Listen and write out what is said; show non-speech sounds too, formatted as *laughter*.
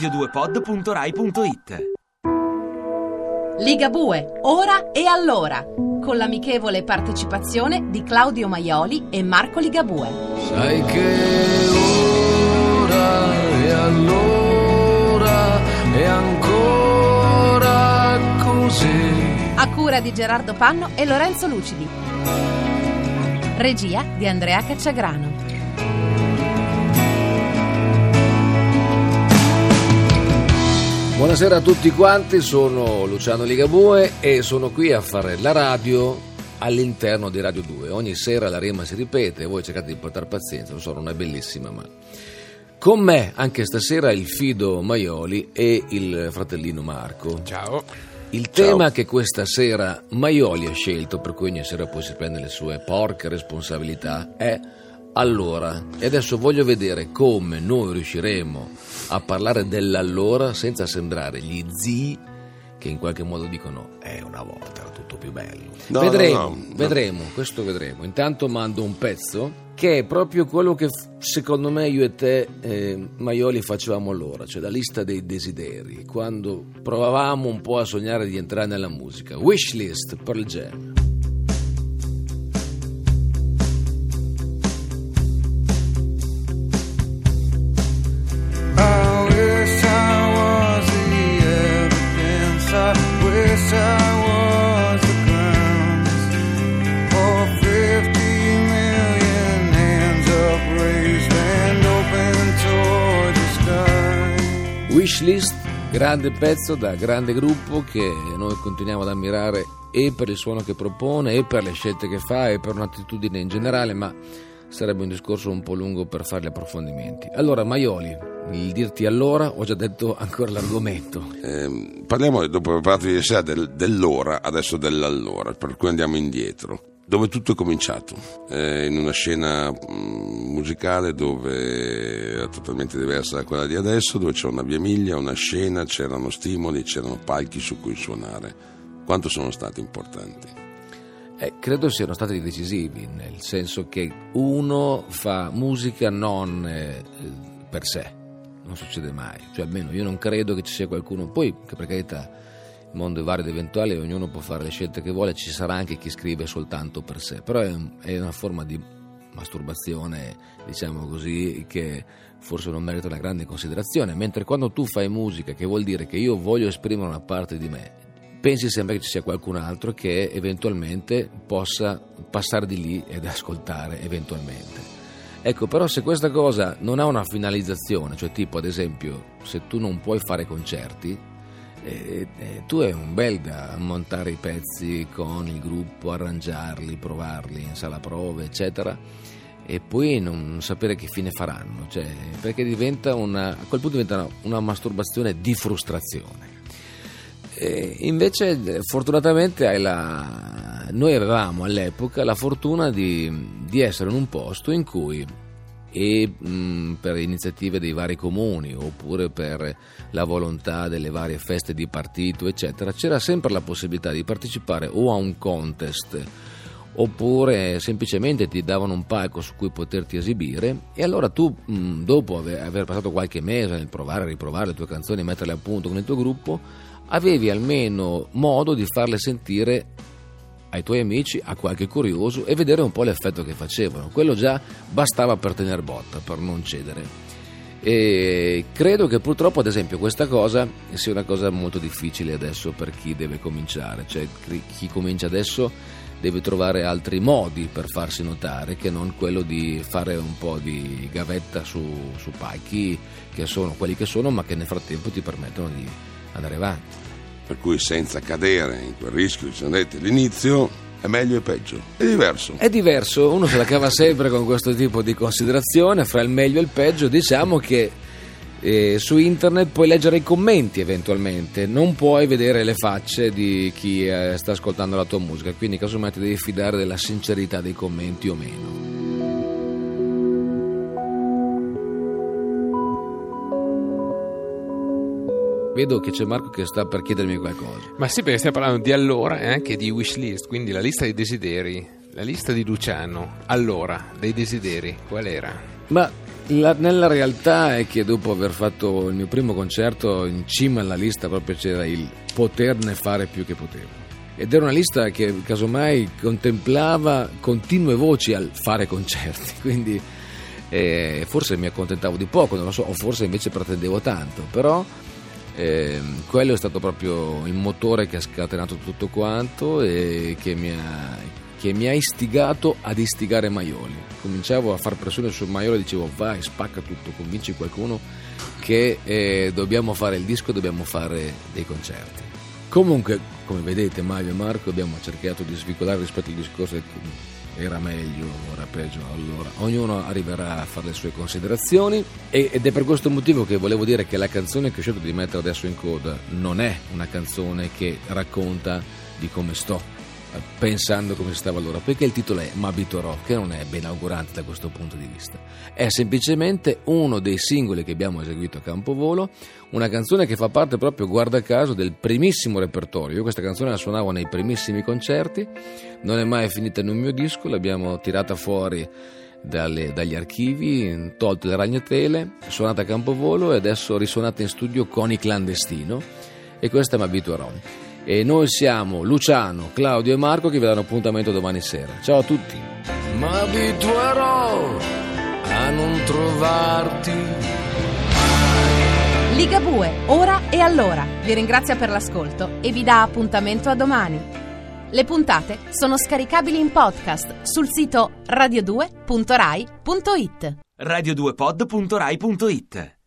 radio2pod.rai.it Ligabue, ora e allora, con l'amichevole partecipazione di Claudio Maioli e Marco Ligabue. Sai che ora e allora è ancora così. A cura di Gerardo Panno e Lorenzo Lucidi. Regia di Andrea Cacciagrano. Buonasera a tutti quanti, sono Luciano Ligabue e sono qui a fare la radio all'interno di Radio 2. Ogni sera la rima si ripete e voi cercate di portare pazienza, lo so, non è bellissima, ma... Con me anche stasera il Fido Maioli e il fratellino Marco. Ciao. Il tema che questa sera Maioli ha scelto, per cui ogni sera poi si prende le sue porche responsabilità, è allora. E adesso voglio vedere come noi riusciremo a parlare dell'allora senza sembrare gli zii che in qualche modo dicono eh una volta era tutto più bello. No, vedremo, no, no, vedremo, questo vedremo. Intanto mando un pezzo che è proprio quello che secondo me io e te eh, Maioli facevamo allora, cioè la lista dei desideri, quando provavamo un po' a sognare di entrare nella musica. Wishlist per il Jam. Wishlist, grande pezzo da grande gruppo che noi continuiamo ad ammirare e per il suono che propone e per le scelte che fa e per un'attitudine in generale, ma sarebbe un discorso un po' lungo per fare gli approfondimenti. Allora, Maioli, il dirti allora, ho già detto ancora l'argomento. Ehm, parliamo, dopo aver parlato ieri sera, del- dell'ora, adesso dell'allora, per cui andiamo indietro. Dove tutto è cominciato, Eh, in una scena mm, musicale dove era totalmente diversa da quella di adesso, dove c'era una via miglia, una scena, c'erano stimoli, c'erano palchi su cui suonare. Quanto sono stati importanti? Eh, credo siano stati decisivi, nel senso che uno fa musica non eh, per sé, non succede mai, cioè almeno io non credo che ci sia qualcuno, poi che per carità mondo è vario ed eventuale, ognuno può fare le scelte che vuole, ci sarà anche chi scrive soltanto per sé, però è, è una forma di masturbazione, diciamo così, che forse non merita una grande considerazione, mentre quando tu fai musica, che vuol dire che io voglio esprimere una parte di me, pensi sempre che ci sia qualcun altro che eventualmente possa passare di lì ed ascoltare eventualmente. Ecco, però se questa cosa non ha una finalizzazione, cioè tipo ad esempio se tu non puoi fare concerti, eh, eh, tu è un bel da montare i pezzi con il gruppo, arrangiarli, provarli in sala prove, eccetera, e poi non sapere che fine faranno, cioè, perché diventa una, a quel punto diventa una, una masturbazione di frustrazione. Eh, invece, fortunatamente, la... noi avevamo all'epoca la fortuna di, di essere in un posto in cui, e mh, per iniziative dei vari comuni oppure per la volontà delle varie feste di partito, eccetera, c'era sempre la possibilità di partecipare o a un contest oppure semplicemente ti davano un palco su cui poterti esibire e allora tu mh, dopo ave- aver passato qualche mese nel provare a riprovare le tue canzoni e metterle a punto con il tuo gruppo avevi almeno modo di farle sentire ai tuoi amici, a qualche curioso e vedere un po' l'effetto che facevano. Quello già bastava per tenere botta, per non cedere. E credo che purtroppo, ad esempio, questa cosa sia una cosa molto difficile adesso per chi deve cominciare, cioè chi comincia adesso deve trovare altri modi per farsi notare che non quello di fare un po' di gavetta su, su palchi che sono quelli che sono, ma che nel frattempo ti permettono di andare avanti. Per cui senza cadere in quel rischio che ci siamo detti all'inizio, è meglio e peggio. È diverso. È diverso, uno se la cava sempre con questo tipo di considerazione, fra il meglio e il peggio, diciamo che eh, su internet puoi leggere i commenti eventualmente, non puoi vedere le facce di chi eh, sta ascoltando la tua musica, quindi casomai ti devi fidare della sincerità dei commenti o meno. Vedo che c'è Marco che sta per chiedermi qualcosa. Ma sì, perché stiamo parlando di allora e anche di wishlist, quindi la lista dei desideri, la lista di Luciano, allora, dei desideri, qual era? Ma La- nella realtà è che dopo aver fatto il mio primo concerto in cima alla lista proprio c'era il poterne fare più che potevo. Ed era una lista che casomai contemplava continue voci al fare concerti, *laughs* quindi eh, forse mi accontentavo di poco, non lo so, o forse invece pretendevo tanto, però ehm, quello è stato proprio il motore che ha scatenato tutto quanto e che mi ha, che mi ha istigato ad istigare Maioli. Cominciavo a far pressione su Maioli e dicevo vai, spacca tutto, convinci qualcuno che eh, dobbiamo fare il disco, dobbiamo fare dei concerti. Comunque, come vedete, Mario e Marco abbiamo cercato di svicolare rispetto al discorso che era meglio, ora peggio, allora ognuno arriverà a fare le sue considerazioni ed è per questo motivo che volevo dire che la canzone che ho scelto di mettere adesso in coda non è una canzone che racconta di come sto pensando come stavo allora, perché il titolo è M'abituerò, che non è ben augurante da questo punto di vista. È semplicemente uno dei singoli che abbiamo eseguito a Campovolo, una canzone che fa parte proprio, guarda caso, del primissimo repertorio. Io questa canzone la suonavo nei primissimi concerti, non è mai finita in un mio disco, l'abbiamo tirata fuori dalle- dagli archivi, tolto le ragnatele, suonata a Campovolo e adesso risuonata in studio con i clandestino e questa mi abituerò. E noi siamo Luciano, Claudio e Marco che vi danno appuntamento domani sera. Ciao a tutti. Mi abituerò a non trovarti. Ligabue, ora e allora. Vi ringrazia per l'ascolto e vi dà appuntamento a domani. Le puntate sono scaricabili in podcast sul sito radio2.rai.it. radio2pod.rai.it